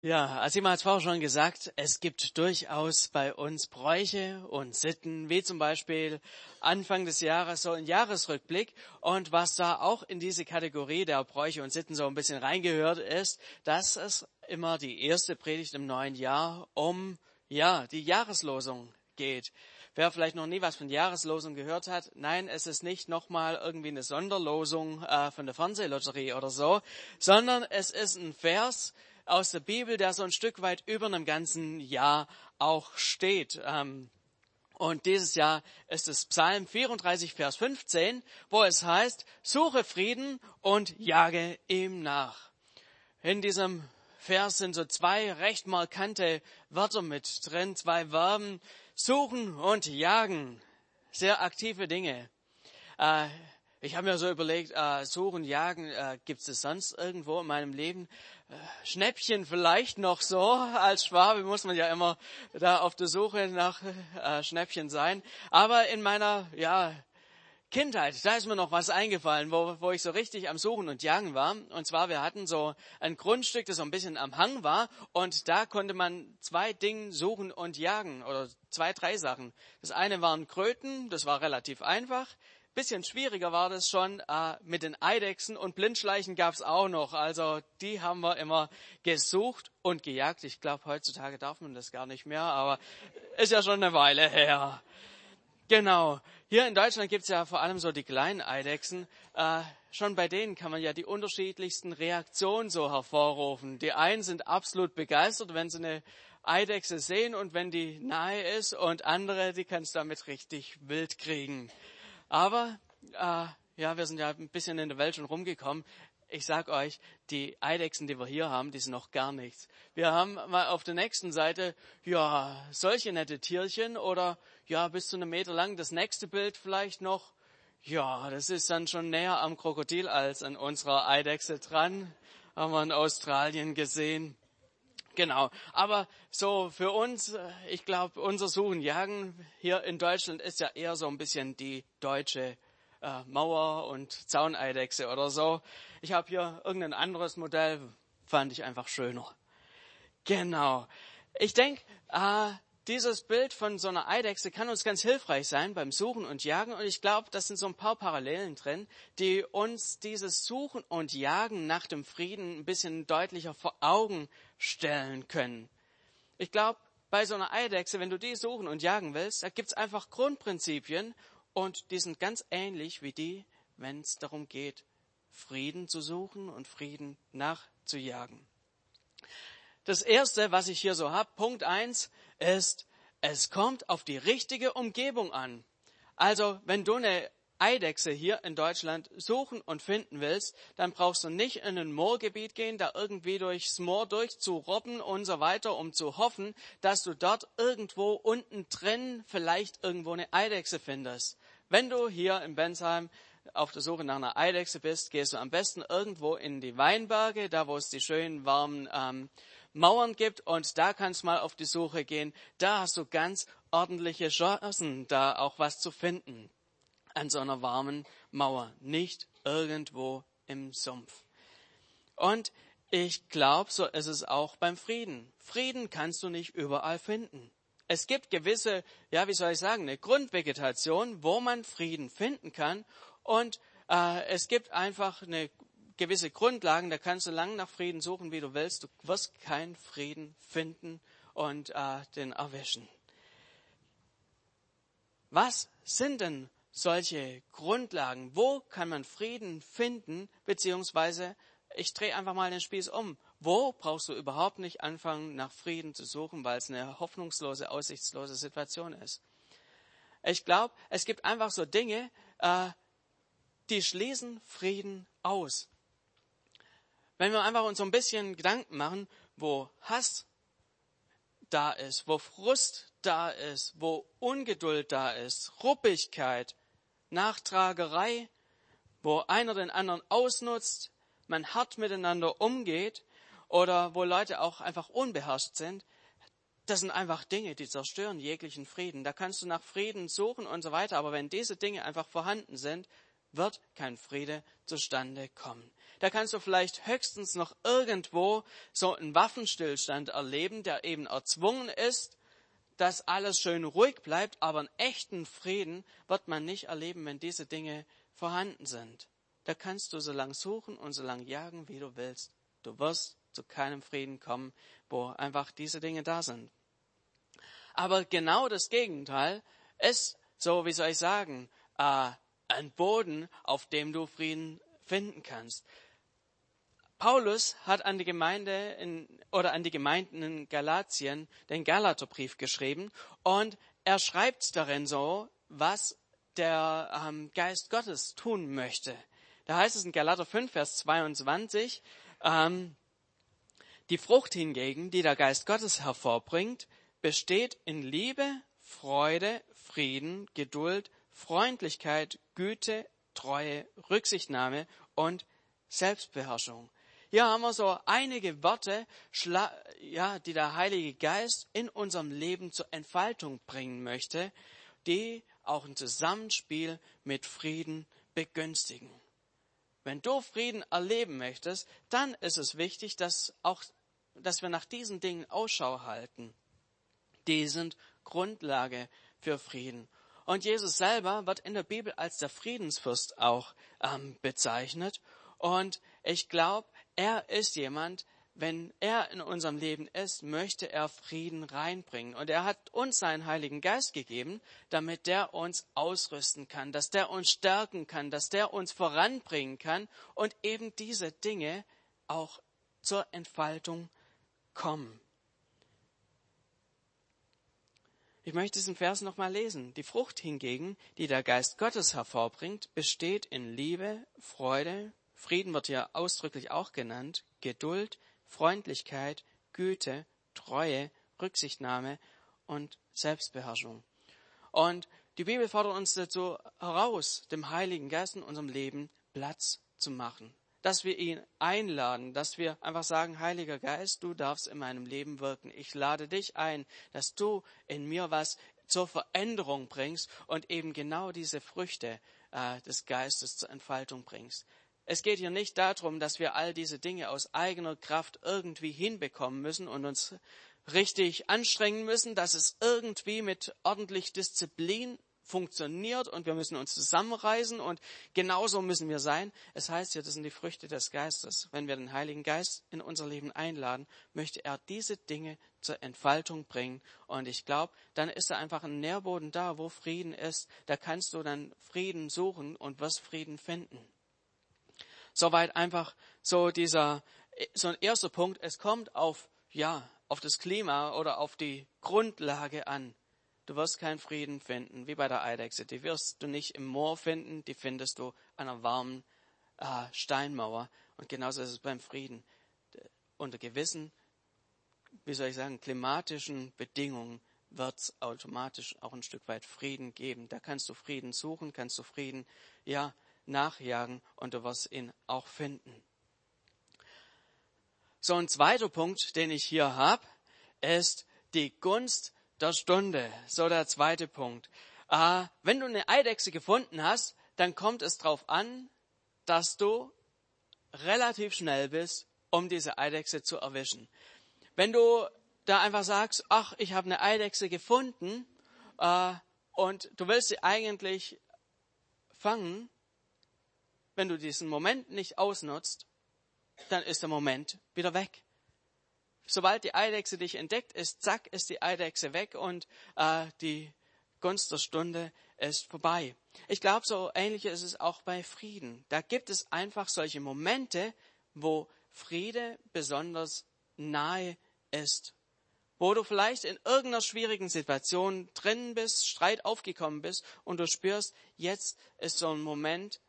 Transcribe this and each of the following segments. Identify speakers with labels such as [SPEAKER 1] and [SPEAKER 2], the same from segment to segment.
[SPEAKER 1] Ja, Asima hat es vorher schon gesagt, es gibt durchaus bei uns Bräuche und Sitten, wie zum Beispiel Anfang des Jahres so ein Jahresrückblick. Und was da auch in diese Kategorie der Bräuche und Sitten so ein bisschen reingehört ist, dass es immer die erste Predigt im neuen Jahr um, ja, die Jahreslosung geht. Wer vielleicht noch nie was von Jahreslosung gehört hat, nein, es ist nicht nochmal irgendwie eine Sonderlosung äh, von der Fernsehlotterie oder so, sondern es ist ein Vers, aus der Bibel, der so ein Stück weit über einem ganzen Jahr auch steht. Ähm, und dieses Jahr ist es Psalm 34, Vers 15, wo es heißt, suche Frieden und jage ihm nach. In diesem Vers sind so zwei recht markante Wörter mit drin, zwei Verben, suchen und jagen. Sehr aktive Dinge. Äh, ich habe mir so überlegt, äh, suchen, jagen, äh, gibt es sonst irgendwo in meinem Leben? Schnäppchen vielleicht noch so. Als Schwabe muss man ja immer da auf der Suche nach äh, Schnäppchen sein. Aber in meiner, ja, Kindheit, da ist mir noch was eingefallen, wo, wo ich so richtig am Suchen und Jagen war. Und zwar, wir hatten so ein Grundstück, das so ein bisschen am Hang war. Und da konnte man zwei Dinge suchen und jagen. Oder zwei, drei Sachen. Das eine waren Kröten, das war relativ einfach. Bisschen schwieriger war das schon äh, mit den Eidechsen und Blindschleichen gab es auch noch. Also die haben wir immer gesucht und gejagt. Ich glaube, heutzutage darf man das gar nicht mehr, aber ist ja schon eine Weile her. Genau. Hier in Deutschland gibt es ja vor allem so die kleinen Eidechsen. Äh, schon bei denen kann man ja die unterschiedlichsten Reaktionen so hervorrufen. Die einen sind absolut begeistert, wenn sie eine Eidechse sehen und wenn die nahe ist und andere, die kannst damit richtig wild kriegen. Aber äh, ja, wir sind ja ein bisschen in der Welt schon rumgekommen. Ich sag euch, die Eidechsen, die wir hier haben, die sind noch gar nichts. Wir haben mal auf der nächsten Seite, ja, solche nette Tierchen oder ja, bis zu einem Meter lang. Das nächste Bild vielleicht noch, ja, das ist dann schon näher am Krokodil als an unserer Eidechse dran. Haben wir in Australien gesehen. Genau. Aber so für uns, äh, ich glaube, unser Suchen Jagen hier in Deutschland ist ja eher so ein bisschen die deutsche äh, Mauer- und Zauneidechse oder so. Ich habe hier irgendein anderes Modell, fand ich einfach schöner. Genau. Ich denke, äh, dieses Bild von so einer Eidechse kann uns ganz hilfreich sein beim Suchen und Jagen. Und ich glaube, das sind so ein paar Parallelen drin, die uns dieses Suchen und Jagen nach dem Frieden ein bisschen deutlicher vor Augen stellen können. Ich glaube, bei so einer Eidechse, wenn du die suchen und jagen willst, da gibt es einfach Grundprinzipien und die sind ganz ähnlich wie die, wenn es darum geht, Frieden zu suchen und Frieden nachzujagen. Das erste, was ich hier so habe, Punkt eins, ist, es kommt auf die richtige Umgebung an. Also, wenn du eine Eidechse hier in Deutschland suchen und finden willst, dann brauchst du nicht in ein Moorgebiet gehen, da irgendwie durchs Moor durchzurobben und so weiter, um zu hoffen, dass du dort irgendwo unten drin vielleicht irgendwo eine Eidechse findest. Wenn du hier in Bensheim auf der Suche nach einer Eidechse bist, gehst du am besten irgendwo in die Weinberge, da wo es die schönen warmen ähm, Mauern gibt und da kannst du mal auf die Suche gehen. Da hast du ganz ordentliche Chancen, da auch was zu finden an so einer warmen Mauer, nicht irgendwo im Sumpf. Und ich glaube, so ist es auch beim Frieden. Frieden kannst du nicht überall finden. Es gibt gewisse, ja, wie soll ich sagen, eine Grundvegetation, wo man Frieden finden kann. Und äh, es gibt einfach eine gewisse Grundlagen, da kannst du lang nach Frieden suchen, wie du willst. Du wirst keinen Frieden finden und äh, den erwischen. Was sind denn solche Grundlagen? Wo kann man Frieden finden? Beziehungsweise, ich drehe einfach mal den Spieß um. Wo brauchst du überhaupt nicht anfangen, nach Frieden zu suchen, weil es eine hoffnungslose, aussichtslose Situation ist? Ich glaube, es gibt einfach so Dinge, äh, die schließen Frieden aus wenn wir einfach uns so ein bisschen Gedanken machen, wo Hass da ist, wo Frust da ist, wo Ungeduld da ist, Ruppigkeit, Nachtragerei, wo einer den anderen ausnutzt, man hart miteinander umgeht oder wo Leute auch einfach unbeherrscht sind, das sind einfach Dinge, die zerstören jeglichen Frieden. Da kannst du nach Frieden suchen und so weiter, aber wenn diese Dinge einfach vorhanden sind, wird kein Friede zustande kommen. Da kannst du vielleicht höchstens noch irgendwo so einen Waffenstillstand erleben, der eben erzwungen ist, dass alles schön ruhig bleibt, aber einen echten Frieden wird man nicht erleben, wenn diese Dinge vorhanden sind. Da kannst du so lang suchen und so lang jagen, wie du willst. Du wirst zu keinem Frieden kommen, wo einfach diese Dinge da sind. Aber genau das Gegenteil ist, so wie soll ich sagen, äh, ein Boden, auf dem du Frieden finden kannst. Paulus hat an die Gemeinde in, oder an die Gemeinden in Galatien den Galaterbrief geschrieben und er schreibt darin so, was der ähm, Geist Gottes tun möchte. Da heißt es in Galater 5, Vers 22, ähm, die Frucht hingegen, die der Geist Gottes hervorbringt, besteht in Liebe, Freude, Frieden, Geduld, Freundlichkeit, Güte, Treue, Rücksichtnahme und Selbstbeherrschung. Hier haben wir so einige Worte, ja, die der Heilige Geist in unserem Leben zur Entfaltung bringen möchte, die auch ein Zusammenspiel mit Frieden begünstigen. Wenn du Frieden erleben möchtest, dann ist es wichtig, dass auch, dass wir nach diesen Dingen Ausschau halten. Die sind Grundlage für Frieden. Und Jesus selber wird in der Bibel als der Friedensfürst auch ähm, bezeichnet. Und ich glaube, er ist jemand, wenn er in unserem Leben ist, möchte er Frieden reinbringen. Und er hat uns seinen Heiligen Geist gegeben, damit der uns ausrüsten kann, dass der uns stärken kann, dass der uns voranbringen kann und eben diese Dinge auch zur Entfaltung kommen. Ich möchte diesen Vers nochmal lesen. Die Frucht hingegen, die der Geist Gottes hervorbringt, besteht in Liebe, Freude, Frieden wird hier ausdrücklich auch genannt, Geduld, Freundlichkeit, Güte, Treue, Rücksichtnahme und Selbstbeherrschung. Und die Bibel fordert uns dazu heraus, dem Heiligen Geist in unserem Leben Platz zu machen. Dass wir ihn einladen, dass wir einfach sagen, Heiliger Geist, du darfst in meinem Leben wirken. Ich lade dich ein, dass du in mir was zur Veränderung bringst und eben genau diese Früchte äh, des Geistes zur Entfaltung bringst. Es geht hier nicht darum, dass wir all diese Dinge aus eigener Kraft irgendwie hinbekommen müssen und uns richtig anstrengen müssen, dass es irgendwie mit ordentlich Disziplin funktioniert und wir müssen uns zusammenreißen und genauso müssen wir sein. Es heißt ja, das sind die Früchte des Geistes. Wenn wir den Heiligen Geist in unser Leben einladen, möchte er diese Dinge zur Entfaltung bringen. Und ich glaube, dann ist da einfach ein Nährboden da, wo Frieden ist. Da kannst du dann Frieden suchen und wirst Frieden finden. Soweit einfach so dieser, so ein erster Punkt. Es kommt auf, ja, auf das Klima oder auf die Grundlage an. Du wirst keinen Frieden finden, wie bei der Eidechse. Die wirst du nicht im Moor finden, die findest du an einer warmen äh, Steinmauer. Und genauso ist es beim Frieden. Unter gewissen, wie soll ich sagen, klimatischen Bedingungen wird es automatisch auch ein Stück weit Frieden geben. Da kannst du Frieden suchen, kannst du Frieden, ja, nachjagen und du wirst ihn auch finden. So ein zweiter Punkt, den ich hier habe, ist die Gunst der Stunde. So der zweite Punkt. Äh, wenn du eine Eidechse gefunden hast, dann kommt es darauf an, dass du relativ schnell bist, um diese Eidechse zu erwischen. Wenn du da einfach sagst, ach, ich habe eine Eidechse gefunden äh, und du willst sie eigentlich fangen, wenn du diesen Moment nicht ausnutzt, dann ist der Moment wieder weg. Sobald die Eidechse dich entdeckt ist, zack, ist die Eidechse weg und äh, die Gunst der Stunde ist vorbei. Ich glaube, so ähnlich ist es auch bei Frieden. Da gibt es einfach solche Momente, wo Friede besonders nahe ist. Wo du vielleicht in irgendeiner schwierigen Situation drin bist, Streit aufgekommen bist und du spürst, jetzt ist so ein Moment,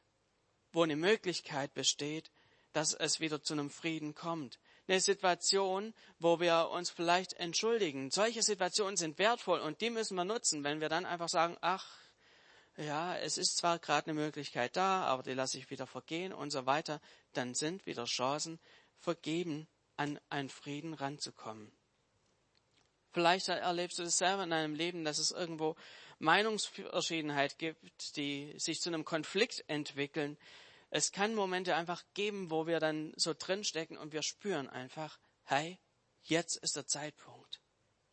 [SPEAKER 1] wo eine Möglichkeit besteht, dass es wieder zu einem Frieden kommt. Eine Situation, wo wir uns vielleicht entschuldigen. Solche Situationen sind wertvoll und die müssen wir nutzen, wenn wir dann einfach sagen, ach, ja, es ist zwar gerade eine Möglichkeit da, aber die lasse ich wieder vergehen und so weiter, dann sind wieder Chancen vergeben, an einen Frieden ranzukommen. Vielleicht erlebst du das selber in deinem Leben, dass es irgendwo Meinungsverschiedenheit gibt, die sich zu einem Konflikt entwickeln, Es kann Momente einfach geben, wo wir dann so drinstecken und wir spüren einfach, hey, jetzt ist der Zeitpunkt.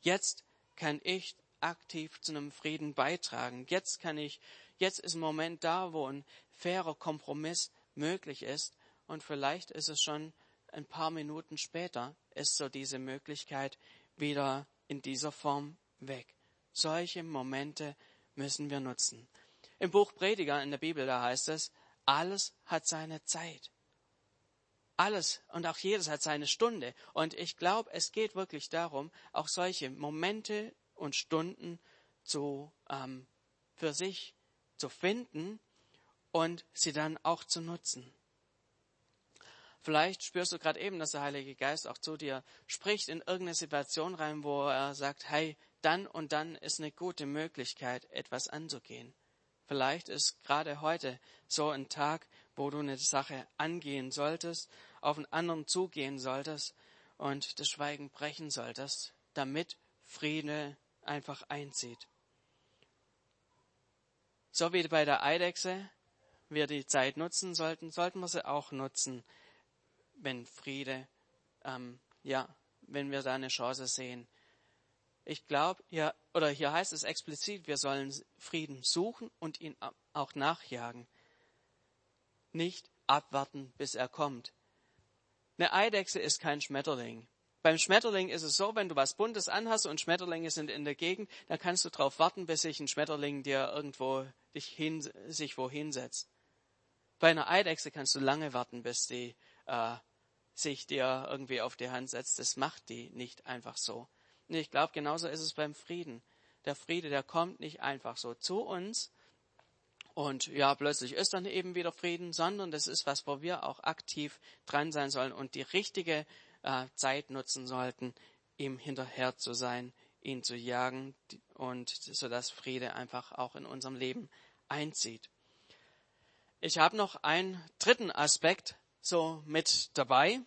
[SPEAKER 1] Jetzt kann ich aktiv zu einem Frieden beitragen. Jetzt kann ich, jetzt ist ein Moment da, wo ein fairer Kompromiss möglich ist und vielleicht ist es schon ein paar Minuten später, ist so diese Möglichkeit wieder in dieser Form weg. Solche Momente müssen wir nutzen. Im Buch Prediger in der Bibel, da heißt es, alles hat seine Zeit. Alles und auch jedes hat seine Stunde. Und ich glaube, es geht wirklich darum, auch solche Momente und Stunden zu, ähm, für sich zu finden und sie dann auch zu nutzen. Vielleicht spürst du gerade eben, dass der Heilige Geist auch zu dir spricht in irgendeine Situation rein, wo er sagt, hey, dann und dann ist eine gute Möglichkeit, etwas anzugehen. Vielleicht ist gerade heute so ein Tag, wo du eine Sache angehen solltest, auf einen anderen zugehen solltest und das Schweigen brechen solltest, damit Friede einfach einzieht. So wie bei der Eidechse wir die Zeit nutzen sollten, sollten wir sie auch nutzen, wenn Friede, ähm, ja, wenn wir da eine Chance sehen. Ich glaube, ja, oder hier heißt es explizit, wir sollen Frieden suchen und ihn auch nachjagen. Nicht abwarten, bis er kommt. Eine Eidechse ist kein Schmetterling. Beim Schmetterling ist es so, wenn du was Buntes anhast und Schmetterlinge sind in der Gegend, dann kannst du darauf warten, bis sich ein Schmetterling dir irgendwo dich hin, sich wohin setzt. Bei einer Eidechse kannst du lange warten, bis die äh, sich dir irgendwie auf die Hand setzt. Das macht die nicht einfach so. Und ich glaube, genauso ist es beim Frieden. Der Friede, der kommt nicht einfach so zu uns und ja, plötzlich ist dann eben wieder Frieden, sondern das ist was, wo wir auch aktiv dran sein sollen und die richtige äh, Zeit nutzen sollten, ihm hinterher zu sein, ihn zu jagen und so dass Friede einfach auch in unserem Leben einzieht. Ich habe noch einen dritten Aspekt so mit dabei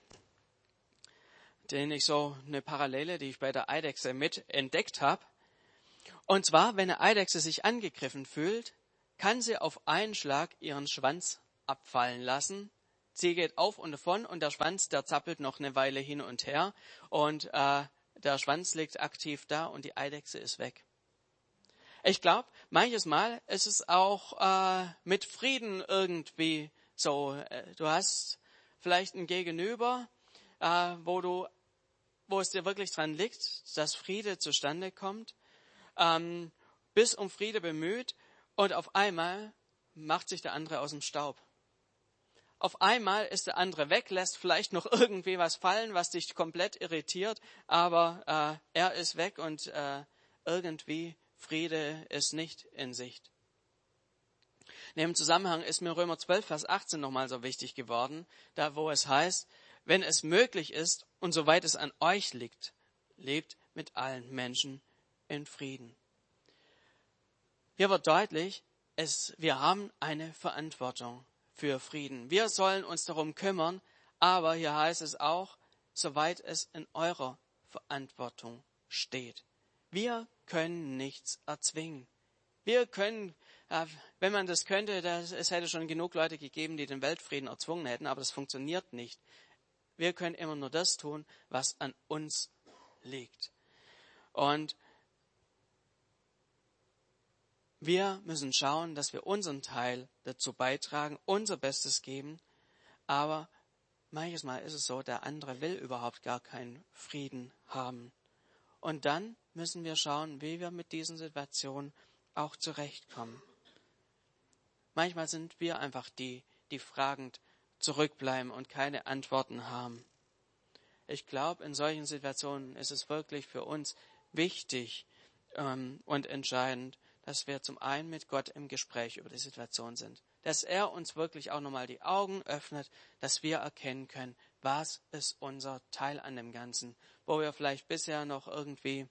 [SPEAKER 1] den ich so eine Parallele, die ich bei der Eidechse mit entdeckt habe. Und zwar, wenn eine Eidechse sich angegriffen fühlt, kann sie auf einen Schlag ihren Schwanz abfallen lassen. Sie geht auf und davon und der Schwanz, der zappelt noch eine Weile hin und her und äh, der Schwanz liegt aktiv da und die Eidechse ist weg. Ich glaube, manches Mal ist es auch äh, mit Frieden irgendwie so. Äh, du hast vielleicht ein Gegenüber, äh, wo du wo es dir wirklich dran liegt, dass Friede zustande kommt, ähm, bist um Friede bemüht und auf einmal macht sich der andere aus dem Staub. Auf einmal ist der andere weg, lässt vielleicht noch irgendwie was fallen, was dich komplett irritiert, aber äh, er ist weg und äh, irgendwie Friede ist nicht in Sicht. In dem Zusammenhang ist mir Römer 12, Vers 18 nochmal so wichtig geworden, da wo es heißt, wenn es möglich ist und soweit es an euch liegt, lebt mit allen Menschen in Frieden. Hier wird deutlich, es, wir haben eine Verantwortung für Frieden. Wir sollen uns darum kümmern, aber hier heißt es auch, soweit es in eurer Verantwortung steht. Wir können nichts erzwingen. Wir können, äh, wenn man das könnte, es hätte schon genug Leute gegeben, die den Weltfrieden erzwungen hätten, aber das funktioniert nicht. Wir können immer nur das tun, was an uns liegt. Und wir müssen schauen, dass wir unseren Teil dazu beitragen, unser Bestes geben. Aber manches Mal ist es so, der andere will überhaupt gar keinen Frieden haben. Und dann müssen wir schauen, wie wir mit diesen Situationen auch zurechtkommen. Manchmal sind wir einfach die, die fragend zurückbleiben und keine Antworten haben. Ich glaube, in solchen Situationen ist es wirklich für uns wichtig ähm, und entscheidend, dass wir zum einen mit Gott im Gespräch über die Situation sind. Dass er uns wirklich auch nochmal die Augen öffnet, dass wir erkennen können, was ist unser Teil an dem Ganzen, wo wir vielleicht bisher noch irgendwie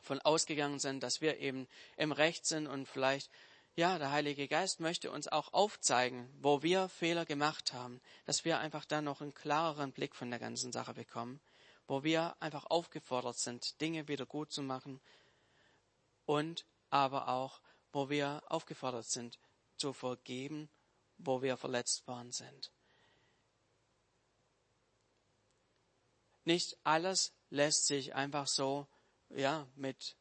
[SPEAKER 1] von ausgegangen sind, dass wir eben im Recht sind und vielleicht ja, der Heilige Geist möchte uns auch aufzeigen, wo wir Fehler gemacht haben, dass wir einfach dann noch einen klareren Blick von der ganzen Sache bekommen, wo wir einfach aufgefordert sind, Dinge wieder gut zu machen und aber auch, wo wir aufgefordert sind, zu vergeben, wo wir verletzt worden sind. Nicht alles lässt sich einfach so, ja, mit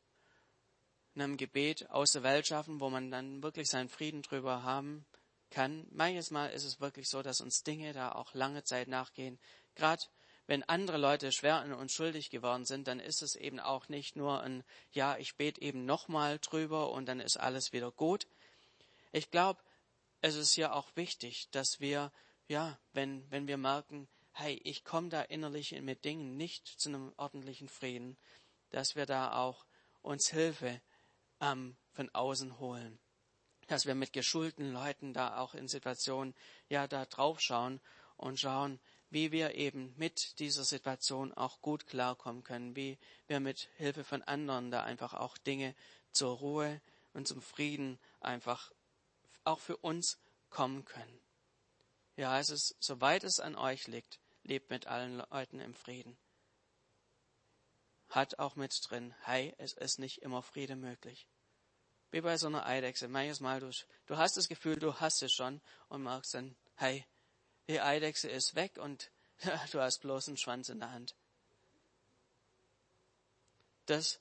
[SPEAKER 1] einem Gebet aus der Welt schaffen, wo man dann wirklich seinen Frieden drüber haben kann. Manches Mal ist es wirklich so, dass uns Dinge da auch lange Zeit nachgehen. Gerade wenn andere Leute schwer an uns schuldig geworden sind, dann ist es eben auch nicht nur ein, ja, ich bete eben nochmal drüber und dann ist alles wieder gut. Ich glaube, es ist ja auch wichtig, dass wir, ja, wenn, wenn wir merken, hey, ich komme da innerlich mit Dingen nicht zu einem ordentlichen Frieden, dass wir da auch uns Hilfe ähm, von außen holen. Dass wir mit geschulten Leuten da auch in Situationen ja da drauf schauen und schauen, wie wir eben mit dieser Situation auch gut klarkommen können, wie wir mit Hilfe von anderen da einfach auch Dinge zur Ruhe und zum Frieden einfach auch für uns kommen können. Ja, es ist, soweit es an euch liegt, lebt mit allen Leuten im Frieden. Hat auch mit drin, hey, es ist nicht immer Friede möglich. Wie bei so einer Eidechse. Manches Mal, du, du hast das Gefühl, du hast es schon und merkst dann, hey, die Eidechse ist weg und du hast bloß einen Schwanz in der Hand. Das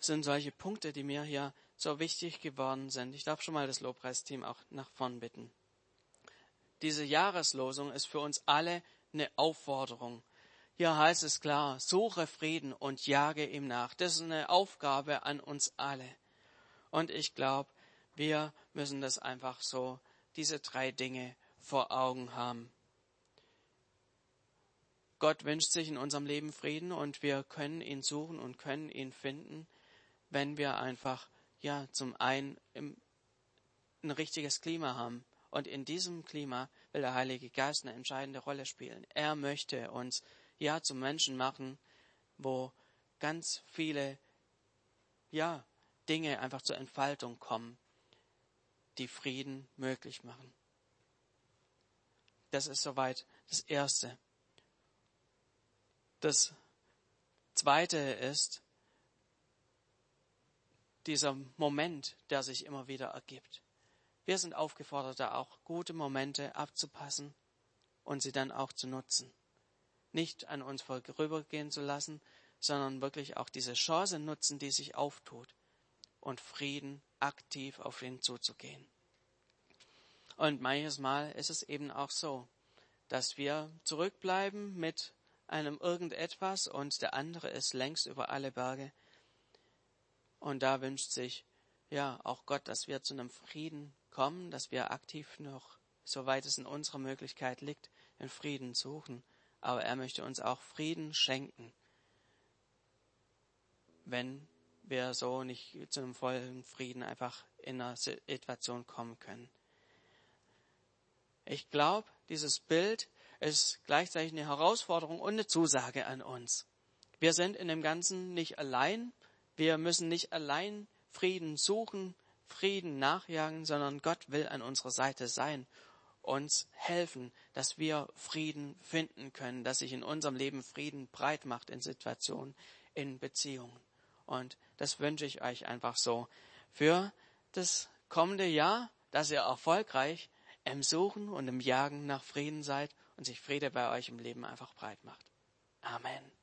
[SPEAKER 1] sind solche Punkte, die mir hier so wichtig geworden sind. Ich darf schon mal das Lobpreisteam auch nach vorn bitten. Diese Jahreslosung ist für uns alle eine Aufforderung. Hier heißt es klar, suche Frieden und jage ihm nach. Das ist eine Aufgabe an uns alle. Und ich glaube, wir müssen das einfach so, diese drei Dinge vor Augen haben. Gott wünscht sich in unserem Leben Frieden und wir können ihn suchen und können ihn finden, wenn wir einfach, ja, zum einen im, ein richtiges Klima haben. Und in diesem Klima will der Heilige Geist eine entscheidende Rolle spielen. Er möchte uns, ja, zum Menschen machen, wo ganz viele, ja, Dinge einfach zur Entfaltung kommen, die Frieden möglich machen. Das ist soweit das Erste. Das Zweite ist dieser Moment, der sich immer wieder ergibt. Wir sind aufgefordert, da auch gute Momente abzupassen und sie dann auch zu nutzen. Nicht an uns vorübergehen zu lassen, sondern wirklich auch diese Chance nutzen, die sich auftut und Frieden aktiv auf ihn zuzugehen. Und manches Mal ist es eben auch so, dass wir zurückbleiben mit einem irgendetwas und der andere ist längst über alle Berge. Und da wünscht sich ja auch Gott, dass wir zu einem Frieden kommen, dass wir aktiv noch, soweit es in unserer Möglichkeit liegt, den Frieden suchen. Aber er möchte uns auch Frieden schenken, wenn wir so nicht zu einem vollen Frieden einfach in einer Situation kommen können. Ich glaube, dieses Bild ist gleichzeitig eine Herausforderung und eine Zusage an uns. Wir sind in dem Ganzen nicht allein. Wir müssen nicht allein Frieden suchen, Frieden nachjagen, sondern Gott will an unserer Seite sein, uns helfen, dass wir Frieden finden können, dass sich in unserem Leben Frieden breit macht in Situationen, in Beziehungen. Und das wünsche ich euch einfach so für das kommende Jahr, dass ihr erfolgreich im Suchen und im Jagen nach Frieden seid und sich Friede bei euch im Leben einfach breit macht. Amen.